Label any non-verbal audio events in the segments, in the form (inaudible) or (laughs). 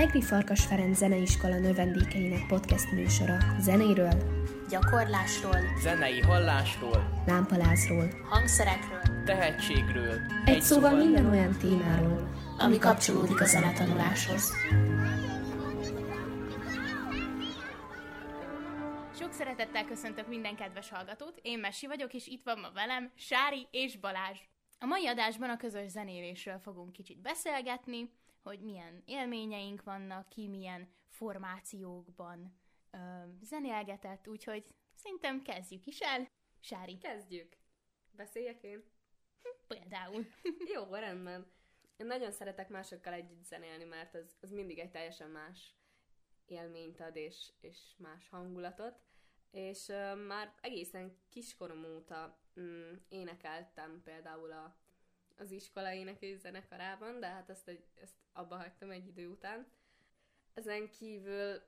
Egri Farkas Ferenc Zeneiskola növendékeinek podcast műsora zenéről, gyakorlásról, zenei hallásról, lámpalázról, hangszerekről, tehetségről. egy, egy szóval minden olyan témáról, ami kapcsolódik a zenetanuláshoz. Sok szeretettel köszöntök minden kedves hallgatót, én Messi vagyok, és itt van ma velem Sári és Balázs. A mai adásban a közös zenélésről fogunk kicsit beszélgetni, hogy milyen élményeink vannak, ki milyen formációkban ö, zenélgetett, úgyhogy szerintem kezdjük is el. Sári. Kezdjük. Beszéljek én? Például. (laughs) Jó, rendben. Én nagyon szeretek másokkal együtt zenélni, mert az, az mindig egy teljesen más élményt ad, és, és más hangulatot. És uh, már egészen kiskorom óta mm, énekeltem például a, az iskola énekés zenekarában, de hát ezt, egy, ezt abba hagytam egy idő után. Ezen kívül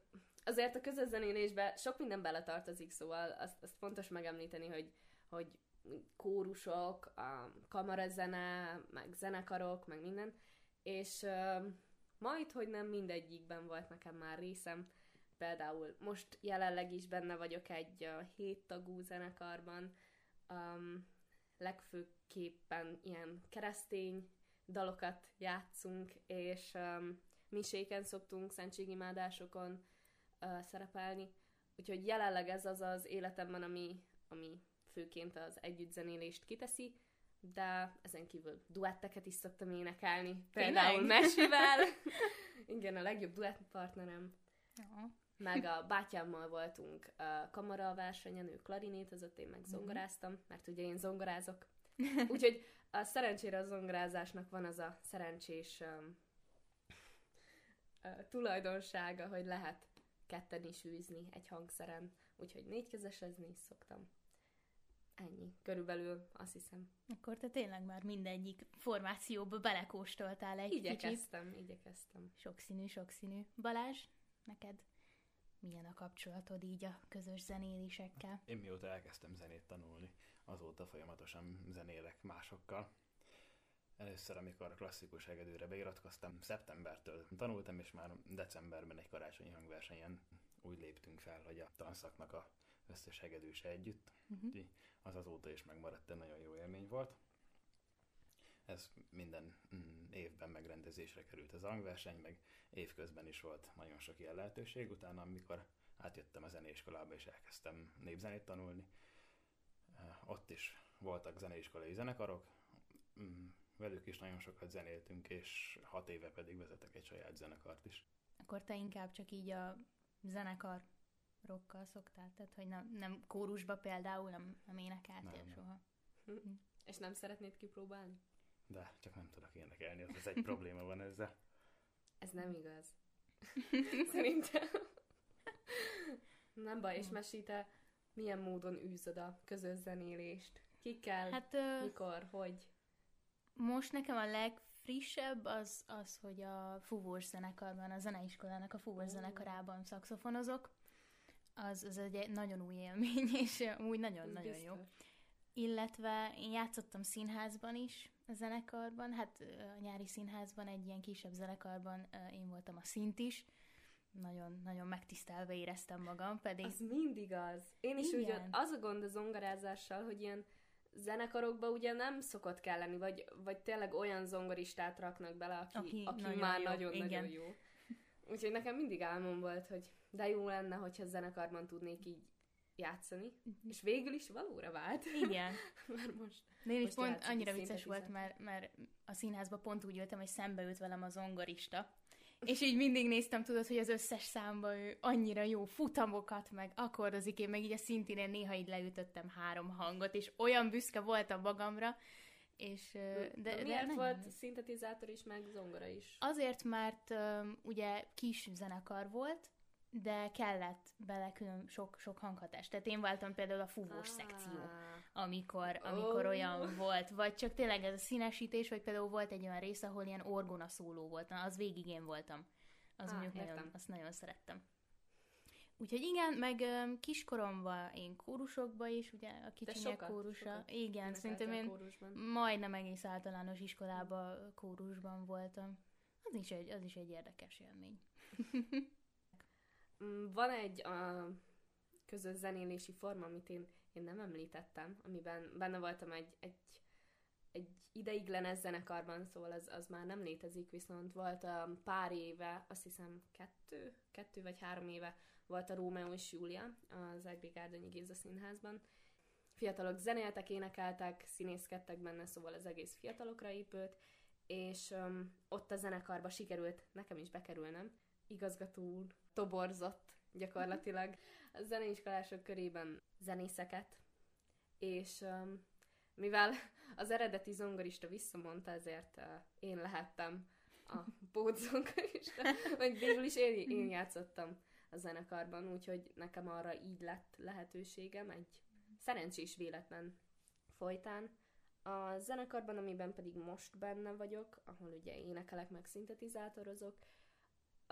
azért a közös zenélésbe sok minden beletartozik, szóval azt, azt fontos megemlíteni, hogy, hogy kórusok, a kamarazene, meg zenekarok, meg minden, és uh, majd, hogy nem mindegyikben volt nekem már részem, például most jelenleg is benne vagyok egy uh, héttagú zenekarban, um, legfőképpen ilyen keresztény dalokat játszunk, és um, miséken szoktunk szentségimádásokon uh, szerepelni, úgyhogy jelenleg ez az az életemben, ami, ami főként az együttzenélést kiteszi, de ezen kívül duetteket is szoktam énekelni. Például Mesivel. (laughs) Igen, a legjobb duettpartnerem. Ja. Meg a bátyámmal voltunk a kamara versenyen, ő klarinétozott, én meg zongoráztam, mert ugye én zongorázok. (laughs) Úgyhogy a szerencsére a zongorázásnak van az a szerencsés um, uh, tulajdonsága, hogy lehet ketten is űzni egy hangszeren. Úgyhogy négykezesezni is szoktam. Ennyi. Körülbelül azt hiszem. Akkor te tényleg már mindegyik formációba belekóstoltál egy igyekeztem, kicsit. Igyekeztem, Sokszínű, sokszínű. Balázs, neked milyen a kapcsolatod így a közös zenélésekkel? Én mióta elkezdtem zenét tanulni, azóta folyamatosan zenélek másokkal. Először, amikor klasszikus hegedűre beiratkoztam, szeptembertől tanultam, és már decemberben egy karácsonyi hangversenyen úgy léptünk fel, hogy a tanszaknak a összes hegedűse együtt. Uh-huh. Az azóta is megmaradt, egy nagyon jó élmény volt. Ez minden mm, évben megrendezésre került az hangverseny, meg évközben is volt nagyon sok ilyen lehetőség. Utána, amikor átjöttem a zeneiskolába és elkezdtem népzenét tanulni, ott is voltak zeneiskolai zenekarok, mm, velük is nagyon sokat zenéltünk, és hat éve pedig vezetek egy saját zenekart is. Akkor te inkább csak így a zenekar rokkal szoktál? Tehát, hogy nem, nem kórusba például nem, nem énekeltél nem, soha? Nem. Hm. És nem szeretnéd kipróbálni? De, csak nem tudok énekelni, az egy probléma van ezzel. Ez nem igaz. (laughs) Szerintem. nem baj, és mesíte, milyen módon űzöd a közös zenélést? Kikkel, hát, uh, mikor, hogy? Most nekem a legfrissebb az, az hogy a fúvós zenekarban, a zeneiskolának a fúvós oh. zenekarában szakszofonozok. Az, az egy nagyon új élmény, (laughs) és úgy nagyon-nagyon jó. Illetve én játszottam színházban is, a zenekarban, hát a nyári színházban, egy ilyen kisebb zenekarban én voltam a szint is, nagyon, nagyon megtisztelve éreztem magam, pedig... Az mindig az. Én is úgy, az a gond a zongorázással, hogy ilyen zenekarokba ugye nem szokott kell lenni, vagy, vagy tényleg olyan zongoristát raknak bele, aki, aki, aki nagyon már nagyon-nagyon jó. jó. Úgyhogy nekem mindig álmom volt, hogy de jó lenne, hogyha zenekarban tudnék így játszani, uh-huh. és végül is valóra vált. Igen. (laughs) Mert most De én is pont annyira vicces volt, mert, mert a színházba pont úgy jöttem, hogy szembe ült velem a zongorista, és így mindig néztem, tudod, hogy az összes számba ő annyira jó futamokat, meg akkordozik, én meg így a szintén néha így leütöttem három hangot, és olyan büszke voltam magamra, és, de, de, miért de volt szintetizátor is, meg zongora is? Azért, mert um, ugye kis zenekar volt, de kellett bele külön sok, sok hanghatás. Tehát én voltam például a fúvós ah. szekció, amikor, amikor oh. olyan volt, vagy csak tényleg ez a színesítés, vagy például volt egy olyan rész, ahol ilyen orgona szóló volt, na, az végig én voltam. Az ah, mondjuk nagyon, azt nagyon szerettem. Úgyhogy igen, meg kiskoromban én kórusokba is, ugye a kicsinyek kórusa. Sokat igen, szerintem én kórusban. majdnem egész általános iskolában kórusban voltam. Az is egy, az is egy érdekes élmény. (laughs) Mm, Van egy a közös zenélési forma, amit én, én nem említettem, amiben benne voltam egy, egy, egy ideiglenes zenekarban, szóval az, az már nem létezik, viszont volt a pár éve, azt hiszem kettő, kettő vagy három éve volt a Rómeó és Júlia az Egrigárdonyi Géza Színházban. Fiatalok zenéltek, énekeltek, színészkedtek benne, szóval az egész fiatalokra épült, és um, ott a zenekarba sikerült nekem is bekerülnem. Igazgató úr toborzott gyakorlatilag a zeneiskolások körében zenészeket, és um, mivel az eredeti zongorista visszamondta, ezért uh, én lehettem a pótzongorista, (laughs) vagy végül is én, én játszottam a zenekarban, úgyhogy nekem arra így lett lehetőségem egy szerencsés véletlen folytán. A zenekarban, amiben pedig most benne vagyok, ahol ugye énekelek meg szintetizátorozok,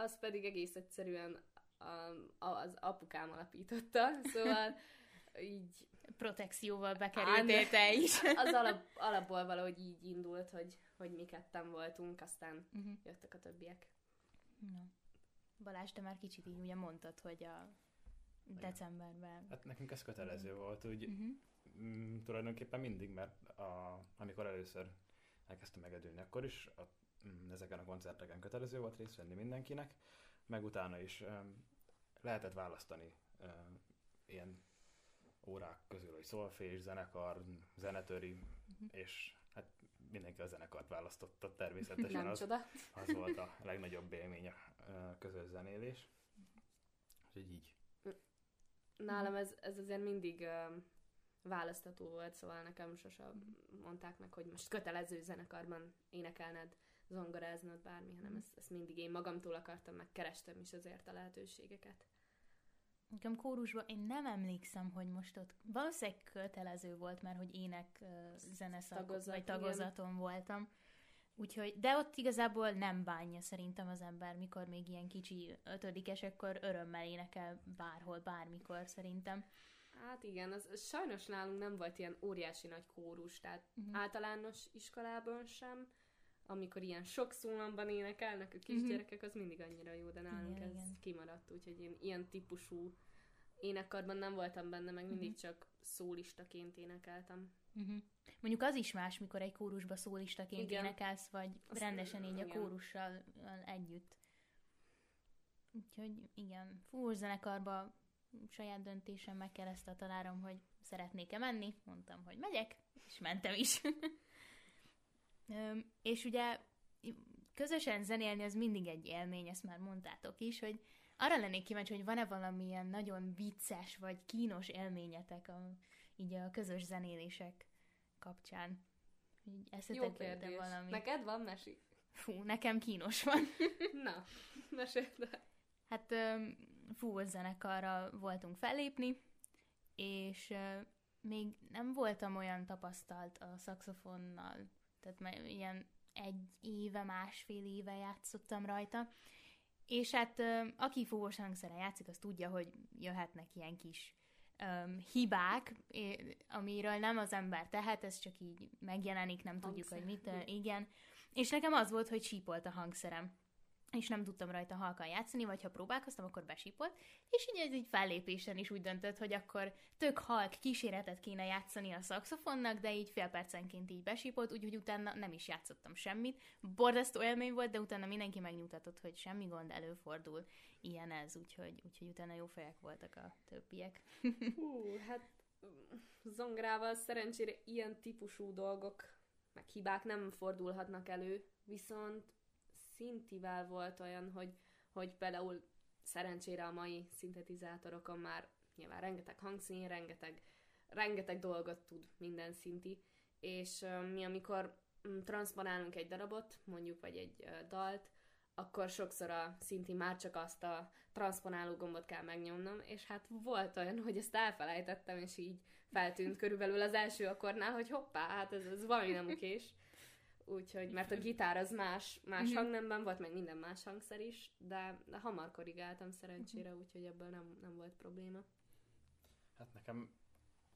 az pedig egész egyszerűen um, az apukám alapította, szóval (laughs) így Protekcióval bekerültél te is. (laughs) az alap, alapból valahogy így indult, hogy, hogy mi ketten voltunk, aztán Mhm. jöttek a többiek. No. Balázs, te már kicsit így ugye mondtad, hogy a decemberben. Hát nekünk ez kötelező volt, úgy Uh-huh. mm, tulajdonképpen mindig, mert a, amikor először elkezdtem megedülni, akkor is a, ezeken a koncerteken kötelező volt részt venni mindenkinek, meg utána is lehetett választani ilyen órák közül, hogy szolfés, zenekar, zenetöri, Mhm. és hát mindenki a zenekart választotta természetesen. (laughs) Nem az, csoda. az volt a legnagyobb élmény a közös zenélés. Úgyhogy így. Nálam ez, ez azért mindig um, választató volt, szóval nekem sose mondták meg, hogy most kötelező zenekarban énekelned, zongoráznod, bármi, hanem ezt, ezt mindig én magamtól akartam, meg kerestem is azért a lehetőségeket. Nekem kórusban én nem emlékszem, hogy most ott valószínűleg kötelező volt, mert hogy ének uh, zeneszak, Tagozat, vagy igen. tagozaton voltam. Úgyhogy, de ott igazából nem bánja szerintem az ember, mikor még ilyen kicsi ötödikes, akkor örömmel énekel bárhol, bármikor szerintem. Hát igen, az, az sajnos nálunk nem volt ilyen óriási nagy kórus, tehát uh-huh. általános iskolában sem, amikor ilyen sok szólamban énekelnek a kisgyerekek, az mindig annyira jó, de nálunk Igen, ez igen. kimaradt, úgyhogy én ilyen típusú énekkarban nem voltam benne, meg mindig Mhm. csak szólistaként énekeltem. Uh-huh. Mondjuk az is más, mikor egy kórusba szólistaként Igen. énekelsz, vagy Azt- rendesen így a kórussal együtt. Úgyhogy igen, fúvós zenekarba saját döntésem megkereszte tanárom, hogy szeretnék-e menni. Mondtam, hogy megyek, és mentem is. (laughs) És ugye közösen zenélni az mindig egy élmény, ezt már mondtátok is, hogy arra lennék kíváncsi, hogy van-e valamilyen nagyon vicces vagy kínos élményetek a, így a közös zenélések kapcsán. Így Jó kérdés. valami. Neked van mesi? Fú, nekem kínos van. (laughs) Na, meséld el. Hát fúvós zenekarra voltunk fellépni, és még nem voltam olyan tapasztalt a szaxofonnal, tehát már ilyen egy éve, másfél éve játszottam rajta, és hát aki fúvós hangszeren játszik, az tudja, hogy jöhetnek ilyen kis öm, hibák, amiről nem az ember tehet, ez csak így megjelenik, nem tudjuk, hogy mit, igen. És nekem az volt, hogy sípolt a hangszerem és nem tudtam rajta halkan játszani, vagy ha próbálkoztam, akkor besípolt, és így ez így fellépésen is úgy döntött, hogy akkor tök halk kíséretet kéne játszani a szaxofonnak, de így fél percenként így besípolt, úgyhogy utána nem is játszottam semmit. Borzasztó élmény volt, de utána mindenki megnyugtatott, hogy semmi gond előfordul, ilyen ez, úgyhogy, úgyhogy utána jó fejek voltak a többiek. (laughs) Hú, hát zongorával szerencsére ilyen típusú dolgok, meg hibák nem fordulhatnak elő, viszont szintivel volt olyan, hogy, hogy például szerencsére a mai szintetizátorokon már nyilván rengeteg hangszín, rengeteg, rengeteg dolgot tud minden szinti, és mi amikor mm, transponálunk egy darabot, mondjuk, vagy egy dalt, akkor sokszor a szinti már csak azt a transponáló gombot kell megnyomnom, és hát volt olyan, hogy ezt elfelejtettem, és így feltűnt körülbelül az első akkornál, hogy hoppá, hát ez, ez valami nem okés. Úgyhogy, mert a gitár az más, más Mhm. hangnemben volt, meg minden más hangszer is, de, de hamar korrigáltam szerencsére, úgyhogy ebből nem, nem volt probléma. Hát nekem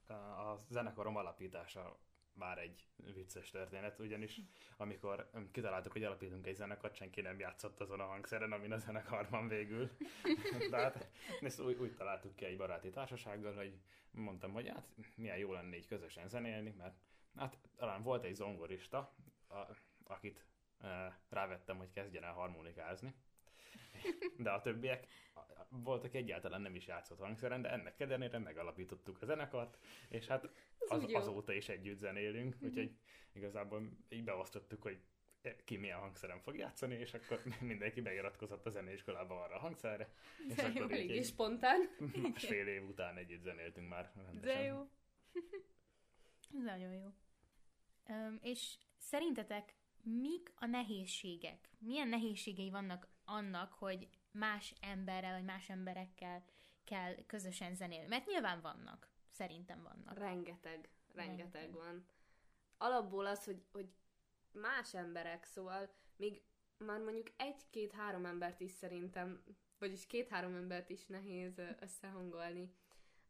a zenekarom alapítása már egy vicces történet, ugyanis amikor kitaláltuk, hogy alapítunk egy zenekart, senki nem játszott azon a hangszeren, amin a zenekar van végül. (laughs) Tehát ezt úgy, úgy találtuk ki egy baráti társasággal, hogy mondtam, hogy hát milyen jó lenne így közösen zenélni, mert hát talán volt egy zongorista, a, akit e, rávettem, hogy kezdjen el harmonikázni, de a többiek voltak egyáltalán nem is játszott hangszeren, de ennek ellenére megalapítottuk a zenekart, és hát az, azóta is együtt zenélünk, mm-hmm. úgyhogy igazából így beosztottuk, hogy ki milyen hangszeren fog játszani, és akkor (laughs) mindenki beiratkozott a zeneiskolába arra a hangszerre. És De akkor jó, így spontán. (laughs) Másfél év után együtt zenéltünk már rendesen. De jó. (laughs) Ez nagyon jó. Um, és szerintetek mik a nehézségek? Milyen nehézségei vannak annak, hogy más emberrel, vagy más emberekkel kell közösen zenélni? Mert nyilván vannak. Szerintem vannak. Rengeteg, rengeteg, rengeteg. van. Alapból az, hogy, hogy más emberek, szóval még már mondjuk egy-két-három embert is szerintem, vagyis két-három embert is nehéz összehangolni,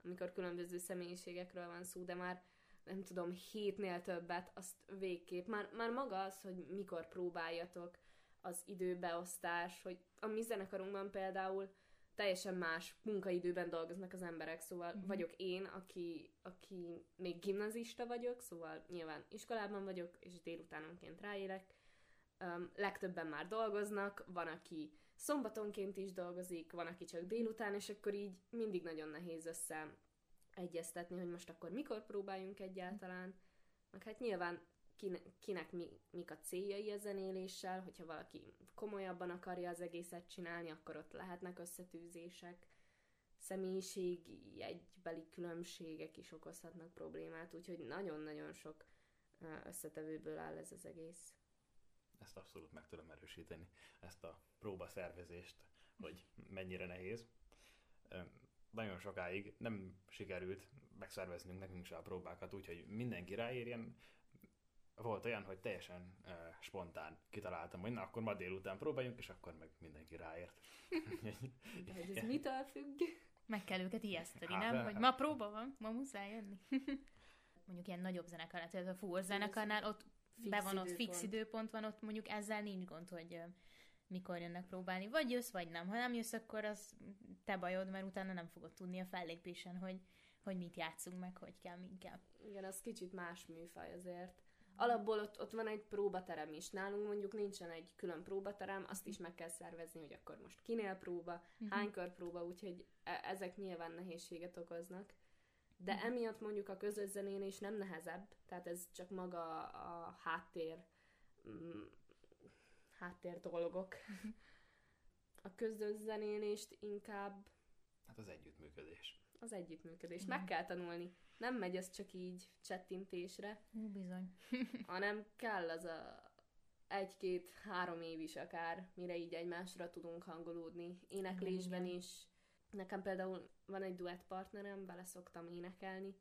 amikor különböző személyiségekről van szó, de már nem tudom, hétnél többet, azt végképp. Már, már maga az, hogy mikor próbáljatok, az időbeosztás, hogy a mi zenekarunkban például teljesen más munkaidőben dolgoznak az emberek, szóval uh-huh. vagyok én, aki, aki még gimnazista vagyok, szóval nyilván iskolában vagyok, és délutánonként ráérek. Um, legtöbben már dolgoznak, van, aki szombatonként is dolgozik, van, aki csak délután, és akkor így mindig nagyon nehéz össze egyeztetni, hogy most akkor mikor próbáljunk egyáltalán. Meg hát nyilván kinek mi, mik a céljai a zenéléssel, hogyha valaki komolyabban akarja az egészet csinálni, akkor ott lehetnek összetűzések, személyiségi, egybeli különbségek is okozhatnak problémát, úgyhogy nagyon-nagyon sok összetevőből áll ez az egész. Ezt abszolút meg tudom erősíteni, ezt a próbaszervezést, hogy mennyire nehéz. Nagyon sokáig nem sikerült megszerveznünk nekünk se a próbákat, úgyhogy mindenki ráérjen, volt olyan, hogy teljesen uh, spontán kitaláltam, hogy na, akkor ma délután próbáljunk, és akkor meg mindenki ráért. (laughs) De hogy ez mitől függ? Meg kell őket ijeszteni, hát, nem? Hogy ma próba van, ma muszáj jönni. (laughs) mondjuk ilyen nagyobb zenekarnál, tehát a fúr zenekarnál ott fix be van ott, időpont. fix időpont van ott, mondjuk ezzel nincs gond, hogy mikor jönnek próbálni. Vagy jössz, vagy nem. Ha nem jössz, akkor az te bajod, mert utána nem fogod tudni a fellépésen, hogy, hogy mit játszunk meg, hogy kell, mint kell. Igen, az kicsit más műfaj azért alapból ott, ott van egy próbaterem is. Nálunk mondjuk nincsen egy külön próbaterem, azt is meg kell szervezni, hogy akkor most kinél próba, uh-huh. hánykor próba, úgyhogy e- ezek nyilván nehézséget okoznak. De uh-huh. emiatt mondjuk a közös zenélés nem nehezebb, tehát ez csak maga a háttér, mm, háttér dolgok. A közös zenélést inkább... Hát az együttműködés. Az együttműködés. Meg kell tanulni nem megy ez csak így csettintésre. Bizony. (laughs) hanem kell az a egy-két-három év is akár, mire így egymásra tudunk hangolódni. Éneklésben Igen. is. Nekem például van egy duett partnerem, vele szoktam énekelni,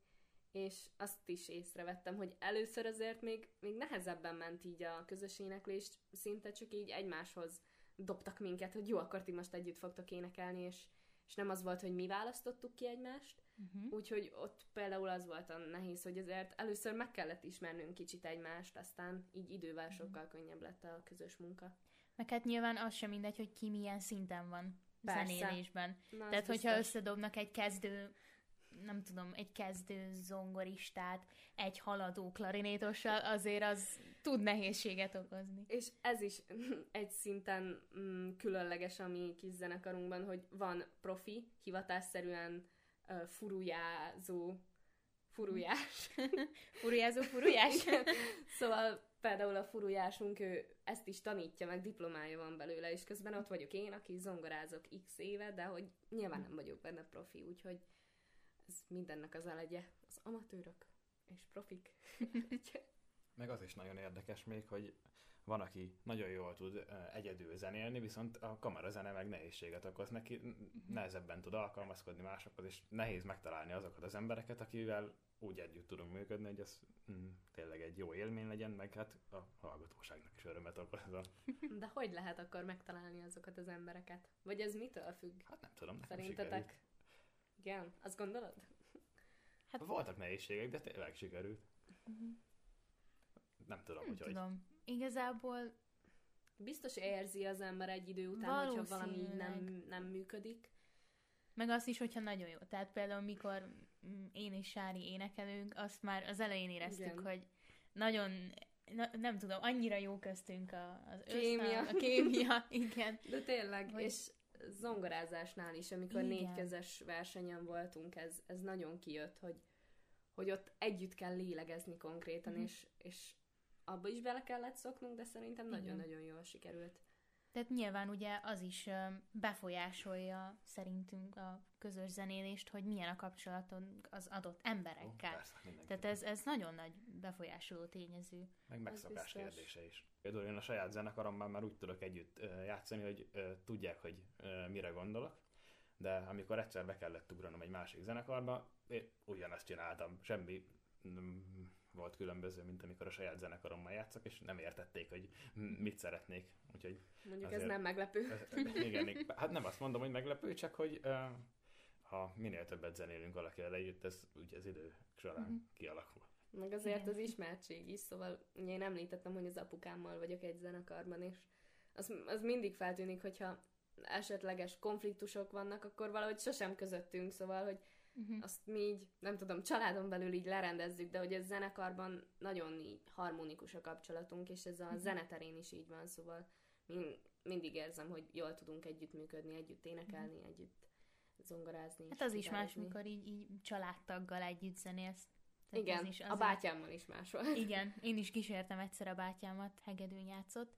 és azt is észrevettem, hogy először azért még, még nehezebben ment így a közös éneklés, szinte csak így egymáshoz dobtak minket, hogy jó, akkor ti most együtt fogtok énekelni, és, és nem az volt, hogy mi választottuk ki egymást, Uh-huh. Úgyhogy ott például az volt a nehéz, hogy azért először meg kellett ismernünk kicsit egymást, aztán így idővel uh-huh. sokkal könnyebb lett a közös munka. Meg hát nyilván az sem mindegy, hogy ki milyen szinten van Persze. zenélésben. Na, Tehát, hogyha biztos. összedobnak egy kezdő nem tudom, egy kezdő zongoristát egy haladó klarinétossal, azért az tud nehézséget okozni. És ez is (laughs) egy szinten mm, különleges a mi kis zenekarunkban, hogy van profi, hivatásszerűen uh, furujázó furujás. (laughs) furujázó furujás? szóval például a furujásunk, ő ezt is tanítja, meg diplomája van belőle, és közben ott vagyok én, aki zongorázok x éve, de hogy nyilván nem vagyok benne profi, úgyhogy ez mindennek az elegye. Az amatőrök és profik. (laughs) meg az is nagyon érdekes még, hogy van, aki nagyon jól tud egyedül zenélni, viszont a kamerazene meg nehézséget okoz neki, mhm. nehezebben tud alkalmazkodni másokhoz, és nehéz megtalálni azokat az embereket, akivel úgy együtt tudunk működni, hogy ez mm, tényleg egy jó élmény legyen, meg hát a hallgatóságnak is örömet okozza. (laughs) De hogy lehet akkor megtalálni azokat az embereket? Vagy ez mitől függ? Hát nem tudom, nekem Szerintetek? Sikerült. Igen, azt gondolod? Hát... Voltak nehézségek, de tényleg sikerült. Uh-huh. nem tudom, Nem hogy hogy. tudom. Igazából Biztos érzi az ember egy idő után, hogyha valami így nem, nem működik. Meg azt is, hogyha nagyon jó. Tehát például, mikor mm, én és Sári énekelünk, azt már az elején éreztük, Igen. hogy nagyon, na, nem tudom, annyira jó köztünk a, az Kémia. Összhang, a kémia, (laughs) igen. De tényleg, Hogy- és zongorázásnál is, amikor Igen. négykezes versenyen voltunk, ez, ez nagyon kijött, hogy, hogy ott együtt kell lélegezni konkrétan, Mhm. és, és abba is bele kellett szoknunk, de szerintem nagyon-nagyon jól sikerült. Tehát nyilván ugye az is befolyásolja szerintünk a közös zenélést, hogy milyen a kapcsolatunk az adott Ó, emberekkel. persze, mindenki. Tehát ez, ez nagyon nagy befolyásoló tényező. Meg megszokás kérdése is. Például én a saját zenekarommal már úgy tudok együtt játszani, hogy tudják, hogy mire gondolok, de amikor egyszer be kellett ugranom egy másik zenekarba, én ugyanezt csináltam. Semmi nem volt különböző, mint amikor a saját zenekarommal játszok, és nem értették, hogy mit szeretnék. Úgyhogy Mondjuk Azért- ez nem meglepő. ez- igen, igen, hát nem azt mondom, hogy meglepő, csak hogy ha minél többet zenélünk valakivel együtt, ez ugye az idő során Mhm. kialakul. Meg azért az ismertség is, szóval ugye én említettem, hogy az apukámmal vagyok egy zenekarban, és az, az mindig feltűnik, hogyha esetleges konfliktusok vannak, akkor valahogy sosem közöttünk, szóval, hogy Uh-huh. azt mi így, nem tudom, családon belül így lerendezzük, de hogy ez zenekarban nagyon így harmonikus a kapcsolatunk, és ez a Mhm. zeneterén is így van, szóval min- mindig érzem, hogy jól tudunk együttműködni, együtt énekelni, együtt zongorázni. Hát az is más, mikor így, így családtaggal együtt zenélsz. Tehát Igen, az is, a bátyámmal is más volt. (laughs) Igen, én is kísértem egyszer a bátyámat, hegedűn játszott,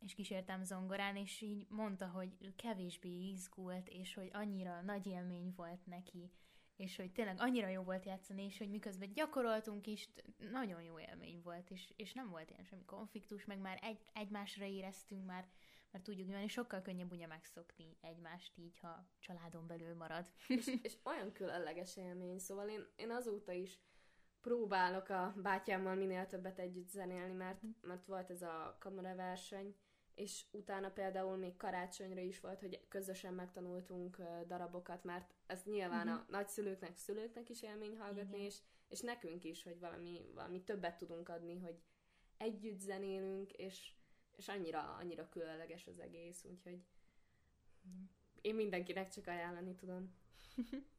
és kísértem zongorán, és így mondta, hogy ő kevésbé izgult, és hogy annyira nagy élmény volt neki, és hogy tényleg annyira jó volt játszani, és hogy miközben gyakoroltunk is, nagyon jó élmény volt, és, és nem volt ilyen semmi konfliktus, meg már egy, egymásra éreztünk, már, már tudjuk és sokkal könnyebb ugye megszokni egymást így, ha családon belül marad. és, és olyan különleges élmény, szóval én, én azóta is próbálok a bátyámmal minél többet együtt zenélni, mert, mert volt ez a kamaraverseny, és utána például még karácsonyra is volt, hogy közösen megtanultunk darabokat, mert ez nyilván a nagyszülőknek, szülőknek is élmény hallgatni, Igen. és, és nekünk is, hogy valami, valami többet tudunk adni, hogy együtt zenélünk, és, és annyira, annyira különleges az egész, úgyhogy én mindenkinek csak ajánlani tudom. (laughs)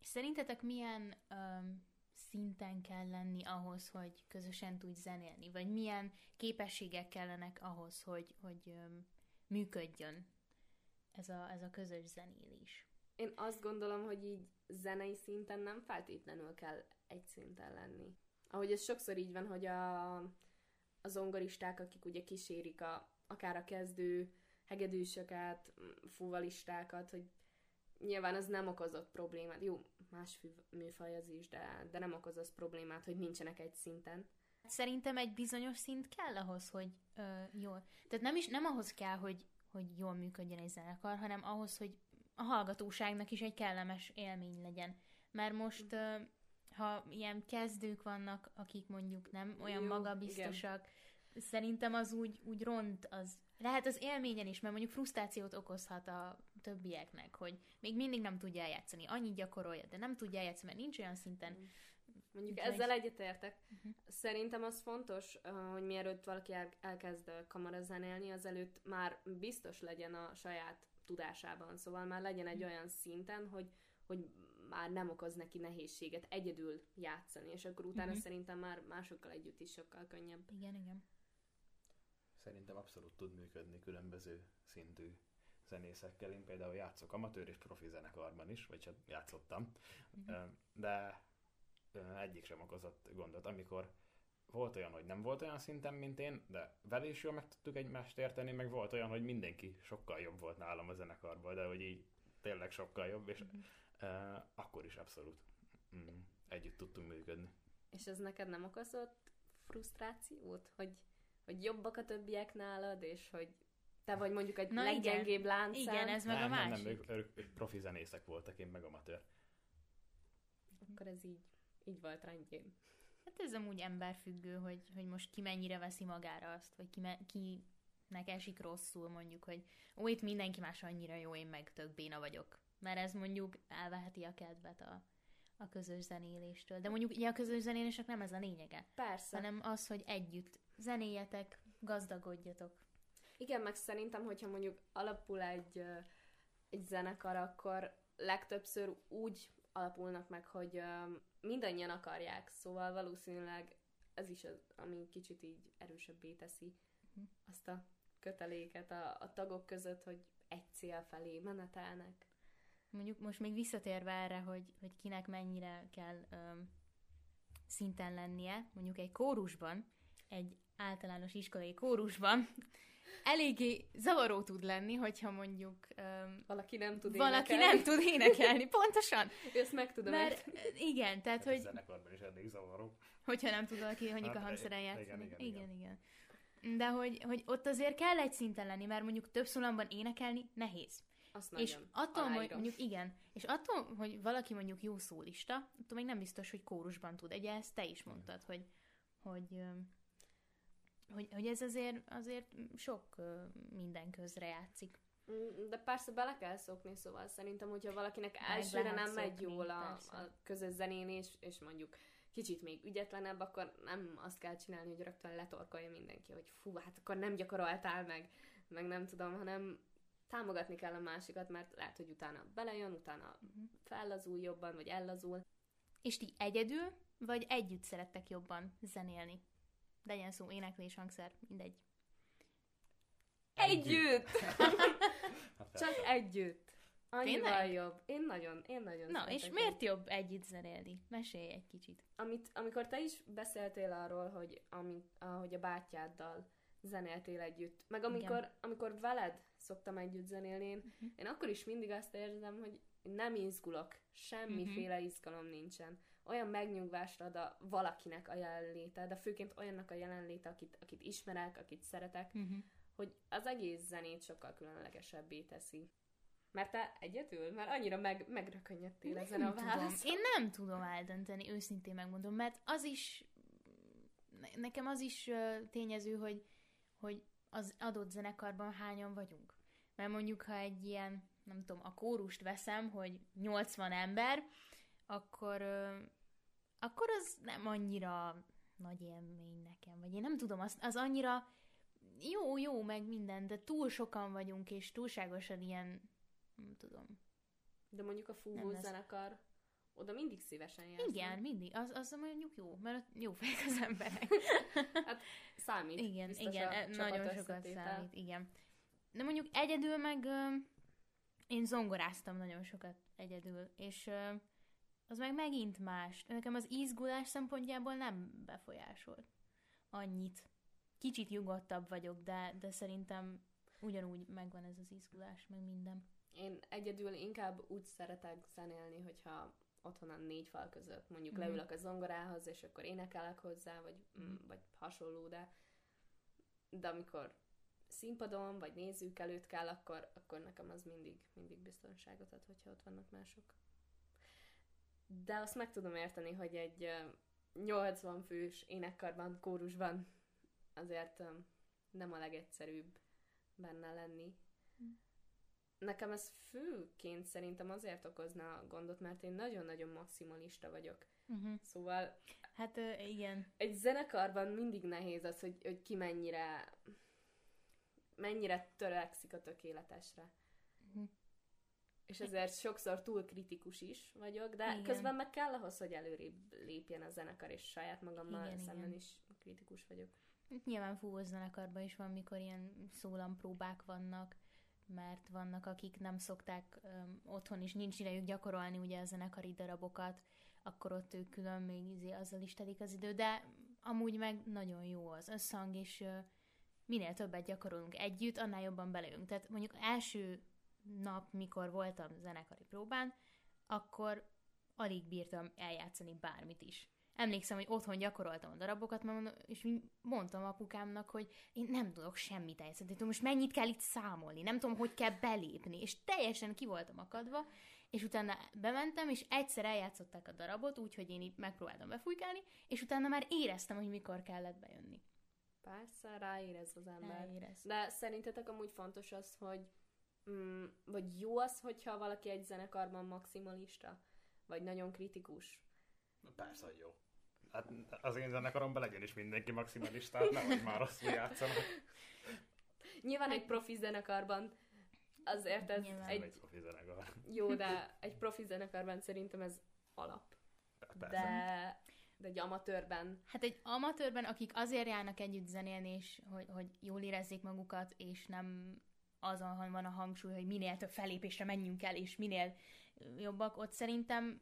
Szerintetek milyen öm, szinten kell lenni ahhoz, hogy közösen tudj zenélni? Vagy milyen képességek kellenek ahhoz, hogy, hogy öm, működjön ez a, ez a közös zenélés? Én azt gondolom, hogy így zenei szinten nem feltétlenül kell egy szinten lenni. Ahogy ez sokszor így van, hogy a, a zongoristák, akik ugye kísérik a, akár a kezdő hegedűsöket, fuvalistákat, hogy nyilván az nem okozott problémát. Jó, más műfaj az is, de, de nem okoz az problémát, hogy nincsenek egy szinten. Szerintem egy bizonyos szint kell ahhoz, hogy ö, jól... Tehát nem is nem ahhoz kell, hogy, hogy jól működjön egy zenekar, hanem ahhoz, hogy a hallgatóságnak is egy kellemes élmény legyen. Mert most, ö, ha ilyen kezdők vannak, akik mondjuk nem olyan Jó, magabiztosak, szerintem az úgy, úgy ront az... Lehet az élményen is, mert mondjuk frusztrációt okozhat a többieknek, hogy még mindig nem tudja eljátszani, annyit gyakorolja, de nem tudja eljátszani, mert nincs olyan szinten. Mondjuk Úgyhogy- ezzel egyetértek. Szerintem az fontos, hogy mielőtt valaki el- elkezd kamarazenélni, azelőtt már biztos legyen a saját tudásában, szóval már legyen egy olyan szinten, hogy, hogy már nem okoz neki nehézséget egyedül játszani, és akkor utána Mhm. szerintem már másokkal együtt is sokkal könnyebb. Igen, igen. Szerintem abszolút tud működni különböző szintű zenészekkel. Én például játszok amatőr és profi zenekarban is, vagy hát játszottam. Ö, de egyik sem okozott gondot. Amikor volt olyan, hogy nem volt olyan szinten, mint én, de vele is jól meg tudtuk egymást érteni, meg volt olyan, hogy mindenki sokkal jobb volt nálam a zenekarban, de hogy így tényleg sokkal jobb, és Mhm. Akkor is abszolút mm, együtt tudtunk működni. És ez neked nem okozott frusztrációt, hogy, hogy jobbak a többiek nálad, és hogy te vagy mondjuk egy Na leggyengébb láncszám? Igen, ez meg a nem, nem, másik. nem, ők, ők, ők profi zenészek voltak, én meg amatőr. Akkor ez így, így volt rendjén. Hát ez amúgy emberfüggő, hogy, hogy most ki mennyire veszi magára azt, vagy ki, me- kinek esik rosszul mondjuk, hogy ó, itt mindenki más annyira jó, én meg tök béna vagyok. Mert ez mondjuk elveheti a kedvet a, a közös zenéléstől. De mondjuk ugye a közös zenélésnek nem ez a lényege, Persze. hanem az, hogy együtt zenéjetek, gazdagodjatok. Igen, meg szerintem, hogyha mondjuk alapul egy, egy zenekar, akkor legtöbbször úgy alapulnak meg, hogy mindannyian akarják, szóval valószínűleg ez is az, ami kicsit így erősebbé teszi Mhm. azt a köteléket a, a tagok között, hogy egy cél felé menetelnek. Mondjuk most még visszatérve erre, hogy, hogy kinek mennyire kell öm, szinten lennie, mondjuk egy kórusban, egy általános iskolai kórusban, eléggé zavaró tud lenni, hogyha mondjuk öm, Valaki nem tud valaki énekelni. nem tud énekelni, pontosan. Ezt meg tudom Mert érteni. igen, tehát Hogy... hogy Zenekarban is elég zavaró. hogyha nem tud valaki mondjuk Hát, a hangszeren játszani. igen, Igen, igen. igen. igen. De hogy, hogy ott azért kell egy szinten lenni, mert mondjuk több szólamban énekelni nehéz. Azt És attól, hogy mondjuk igen, és attól, hogy valaki mondjuk jó szólista, attól még nem biztos, hogy kórusban tud. Ugye ezt te is mondtad, hogy, hogy, hogy, hogy ez azért, azért sok minden közre játszik. De persze bele kell szokni, szóval szerintem, hogyha valakinek Meg elsőre nem megy jól a, persze. a közös zenélés, és mondjuk kicsit még ügyetlenebb, akkor nem azt kell csinálni, hogy rögtön letorkolja mindenki, hogy fú, hát akkor nem gyakoroltál meg, meg nem tudom, hanem támogatni kell a másikat, mert lehet, hogy utána belejön, utána Mhm. fellazul jobban, vagy ellazul. És ti egyedül, vagy együtt szerettek jobban zenélni? Legyen szó éneklés, hangszer, mindegy. Együtt! (laughs) (laughs) Hát persze. Csak együtt! Annyival Tényleg? jobb. Én nagyon, én nagyon Na, és miért jobb együtt zenélni? Mesélj egy kicsit. amit, amikor te is beszéltél arról, hogy ami, ahogy a bátyáddal zenéltél együtt, meg amikor, amikor veled szoktam együtt zenélni, én, Mhm. én akkor is mindig azt érzem, hogy nem izgulok, semmiféle Mhm. izgalom nincsen. Olyan megnyugvást ad a valakinek a jelenléte, de főként olyannak a jelenléte, akit, akit ismerek, akit szeretek, Uh-huh. hogy az egész zenét sokkal különlegesebbé teszi. Mert te egyedül? Mert annyira meg, megrökönyödtél ezen a Nem válaszon. Én nem tudom eldönteni, őszintén megmondom, mert az is, ne- nekem az is tényező, hogy, hogy az adott zenekarban hányan vagyunk. Mert mondjuk, ha egy ilyen, nem tudom, a kórust veszem, hogy 80 ember, akkor, akkor az nem annyira nagy élmény nekem, vagy én nem tudom, az, az annyira jó, jó, meg minden, de túl sokan vagyunk, és túlságosan ilyen, nem tudom, De mondjuk a fúvó zenekar, oda mindig szívesen jársz. Igen, nem? mindig. Az, az mondjuk jó, mert jó fejek az emberek. (laughs) Hát számít. igen, igen, e- nagyon sokat számít, igen. De mondjuk egyedül meg ö, én zongoráztam nagyon sokat egyedül, és ö, az meg megint más. Nekem az izgulás szempontjából nem befolyásolt annyit. Kicsit nyugodtabb vagyok, de, de szerintem ugyanúgy megvan ez az izgulás, meg minden. Én egyedül inkább úgy szeretek zenélni, hogyha otthon a négy fal között mondjuk Mhm. leülök a zongorához, és akkor énekelek hozzá, vagy, mm. vagy hasonló, de de amikor színpadon, vagy nézők előtt kell, akkor, akkor nekem az mindig, mindig biztonságot ad, hogyha ott vannak mások. De azt meg tudom érteni, hogy egy ö, 80 fős énekkarban, kórusban azért nem a legegyszerűbb benne lenni. Nekem ez főként szerintem azért okozna gondot, mert én nagyon-nagyon maximalista vagyok. Uh-huh. Szóval Hát igen. egy zenekarban mindig nehéz az, hogy, hogy ki mennyire mennyire törekszik a tökéletesre. Mhm. És ezért sokszor túl kritikus is vagyok, de Igen. Közben meg kell ahhoz, hogy előrébb lépjen a zenekar, és saját magammal Igen, szemben igen. is kritikus vagyok. Nyilván fúvós zenekarban is van, mikor ilyen szólampróbák vannak, mert vannak, akik nem szokták öm, otthon is, nincs idejük gyakorolni ugye a zenekari darabokat, akkor ott ők külön még izé, azzal is telik az idő, de amúgy meg nagyon jó az összhang, és ö, minél többet gyakorolunk együtt, annál jobban belejövünk. Tehát mondjuk első nap, mikor voltam zenekari próbán, akkor alig bírtam eljátszani bármit is. Emlékszem, hogy otthon gyakoroltam a darabokat, mert mondom, és mondtam apukámnak, hogy én nem tudok semmit eljátszani. Tehát most mennyit kell itt számolni, nem tudom, hogy kell belépni. És teljesen ki voltam akadva, és utána bementem, és egyszer eljátszották a darabot, úgyhogy én így megpróbáltam befújkálni, és utána már éreztem, hogy mikor kellett bejönni. Persze, ráérez az ember. Elérez. De szerintetek amúgy fontos az, hogy mm, vagy jó az, hogyha valaki egy zenekarban maximalista? Vagy nagyon kritikus? Persze, hogy jó. Hát az én zenekaromban legyen is mindenki maximalista, hát nehogy már rosszul játszanak. Nyilván egy profi zenekarban azért ez Nyilván. Egy... egy profi zenekar. jó, de egy profi zenekarban szerintem ez alap. Persze. De, de egy amatőrben Hát egy amatőrben, akik azért járnak együtt zenélni, és hogy, hogy jól érezzék magukat, és nem azon van a hangsúly, hogy minél több felépésre menjünk el, és minél jobbak, ott szerintem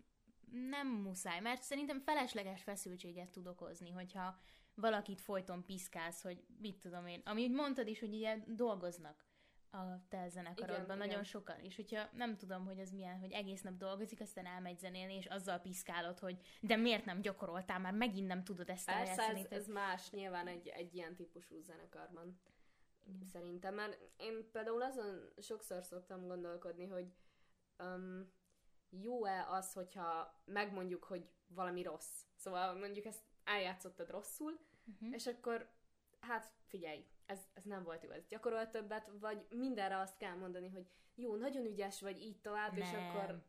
nem muszáj, mert szerintem felesleges feszültséget tud okozni, hogyha valakit folyton piszkálsz, hogy mit tudom én, ami úgy mondtad is, hogy ugye dolgoznak a te zenekarodban, Igen, nagyon igen. sokan, és hogyha nem tudom, hogy ez milyen, hogy egész nap dolgozik, aztán elmegy zenélni, és azzal piszkálod, hogy de miért nem gyakoroltál, már megint nem tudod ezt Persze, eljátszani. ez, ez más nyilván egy, egy ilyen típusú zenekarban. Szerintem, mert én például azon sokszor szoktam gondolkodni, hogy um, jó-e az, hogyha megmondjuk, hogy valami rossz. Szóval mondjuk ezt eljátszottad rosszul, Mhm. és akkor hát figyelj, ez, ez nem volt jó, ez gyakorol többet, vagy mindenre azt kell mondani, hogy jó, nagyon ügyes vagy, így tovább, és Nem. akkor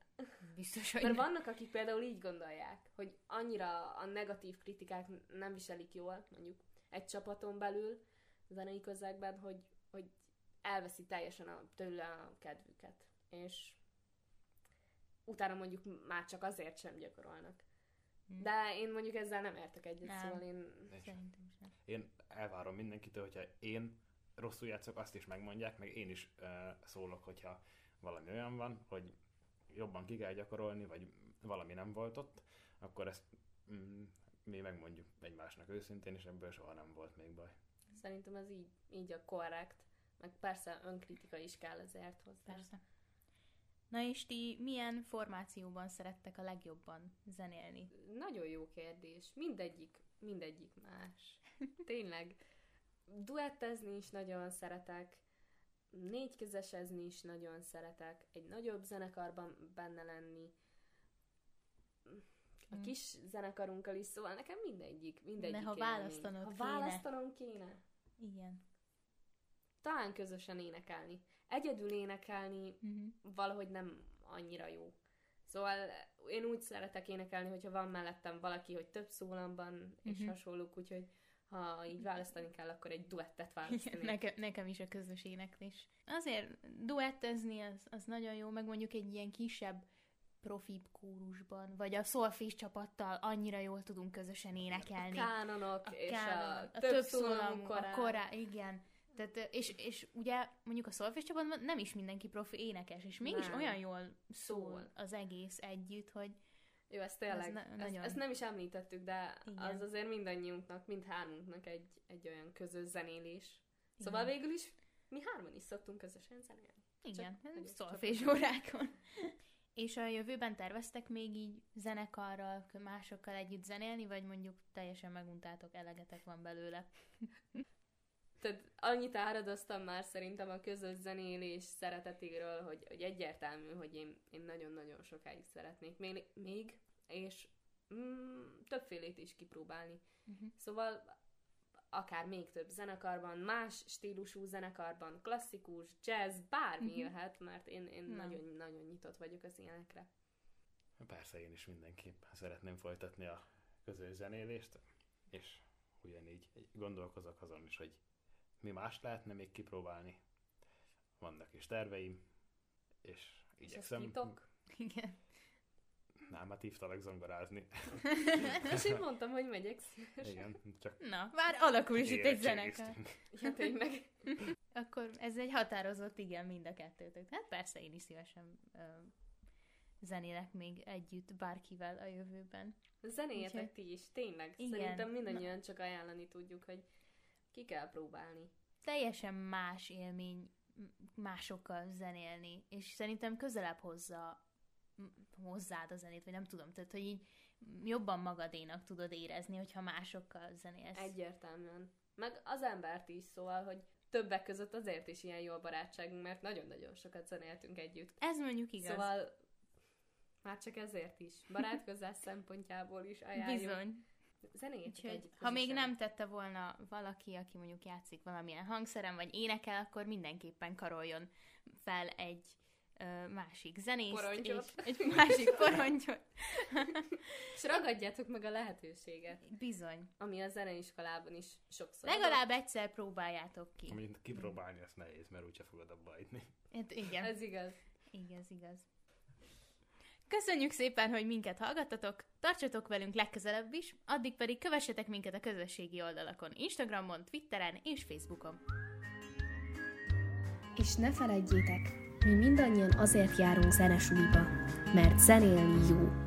Biztos, hogy mert nem. vannak, akik például így gondolják, hogy annyira a negatív kritikák nem viselik jól, mondjuk egy csapaton belül, zenei közegben, hogy, hogy elveszi teljesen a, tőle a kedvüket. És utána mondjuk már csak azért sem gyakorolnak. Hm. De én mondjuk ezzel nem értek egyet, Nem. szóval én... Szerintem is nem. Én elvárom mindenkitől, hogyha én rosszul játszok, azt is megmondják, meg én is uh, szólok, hogyha valami olyan van, hogy jobban ki kell gyakorolni, vagy valami nem volt ott, akkor ezt mm, mi megmondjuk egymásnak őszintén, és ebből soha nem volt még baj. Szerintem ez így, így a korrekt. Meg persze önkritika is kell ezért hozzá. Persze. Na és ti milyen formációban szerettek a legjobban zenélni? Nagyon jó kérdés. Mindegyik, mindegyik más. (laughs) Tényleg. Duettezni is nagyon szeretek, négykezesezni is nagyon szeretek, egy nagyobb zenekarban benne lenni, a Mm. kis zenekarunkkal is, szóval nekem mindegyik, mindegyik ha élmény. választanod Ha kéne. választanom kéne, Igen. talán közösen énekelni. Egyedül énekelni Uh-huh. valahogy nem annyira jó. Szóval én úgy szeretek énekelni, hogyha van mellettem valaki, hogy több szólamban és Mhm. hasonlók, úgyhogy ha így választani kell, akkor egy duettet választani. Nekem, nekem is a közös éneklés. Azért duettezni az, az nagyon jó, meg mondjuk egy ilyen kisebb profibb kórusban, vagy a szolfés csapattal annyira jól tudunk közösen A énekelni. kánonok a és kánon, a, több szólamú a korá, igen. Tehát, és, és ugye mondjuk a szolfés csapatban nem is mindenki profi énekes, és mégis Nem. olyan jól szól, az egész együtt, hogy Jó, ez tényleg, Ez na- ezt, nagyon- ezt nem is említettük, de Igen. az azért mindannyiunknak, mind hármunknak egy, egy olyan közös zenélés. Szóval Igen. végül is mi hárman is szoktunk közösen zenélni. igen, szolfés órákon. (laughs) és a jövőben terveztek még így zenekarral, másokkal együtt zenélni, vagy mondjuk teljesen meguntátok, elegetek van belőle? (laughs) Tehát annyit áradoztam már szerintem a közös zenélés szeretetéről, hogy, hogy egyértelmű, hogy én, én nagyon-nagyon sokáig szeretnék még, még és mm, többfélét is kipróbálni. Uh-huh. Szóval akár még több zenekarban, más stílusú zenekarban, klasszikus, jazz, bármi Mhm. jöhet, mert én, én Na. nagyon-nagyon nyitott vagyok az ilyenekre. Persze én is mindenképp szeretném folytatni a közös zenélést, és ugyanígy gondolkozok azon is, hogy mi más lehetne még kipróbálni. Vannak is terveim, és És igyekszem. titok? (laughs) Igen. Nem, hát hívtalak zongorázni. (laughs) És én mondtam, hogy megyek szívesen. Igen, csak Na, már alakul is itt egy zenekar. Ja, tényleg. (laughs) Akkor ez egy határozott igen mind a kettőtök. Hát persze én is szívesen ö, zenélek még együtt bárkivel a jövőben. Zenéljetek Úgyhogy- ti is, tényleg. Igen. Szerintem mindannyian csak ajánlani tudjuk, hogy ki kell próbálni. Teljesen más élmény másokkal zenélni, és szerintem közelebb hozza hozzád a zenét, vagy nem tudom, tehát hogy így jobban magadénak tudod érezni, hogyha másokkal zenélsz. Egyértelműen. Meg az embert is, szóval, hogy többek között azért is ilyen jó a barátságunk, mert nagyon-nagyon sokat zenéltünk együtt. Ez mondjuk igaz. Szóval már csak ezért is. Barátkozás (laughs) szempontjából is ajánljuk. Bizony. Zenéljétek Úgyhogy, ha még nem tette volna valaki, aki mondjuk játszik valamilyen hangszeren, vagy énekel, akkor mindenképpen karoljon fel egy ö, másik zenészt, Porontyot. és egy másik (laughs) porontyot. És ragadjátok meg a lehetőséget, Bizony. ami a zeneiskolában is sokszor. Legalább egyszer próbáljátok ki. Amint kipróbálni, ezt nehéz, mert úgyse fogod abba hagyni. Hát igen. Ez igaz. Igaz, igaz. Köszönjük szépen, hogy minket hallgattatok, tartsatok velünk legközelebb is, addig pedig kövessetek minket a közösségi oldalakon, Instagramon, Twitteren és Facebookon. És ne felejtjétek, mi mindannyian azért járunk zenesuliba, mert zenélni jó.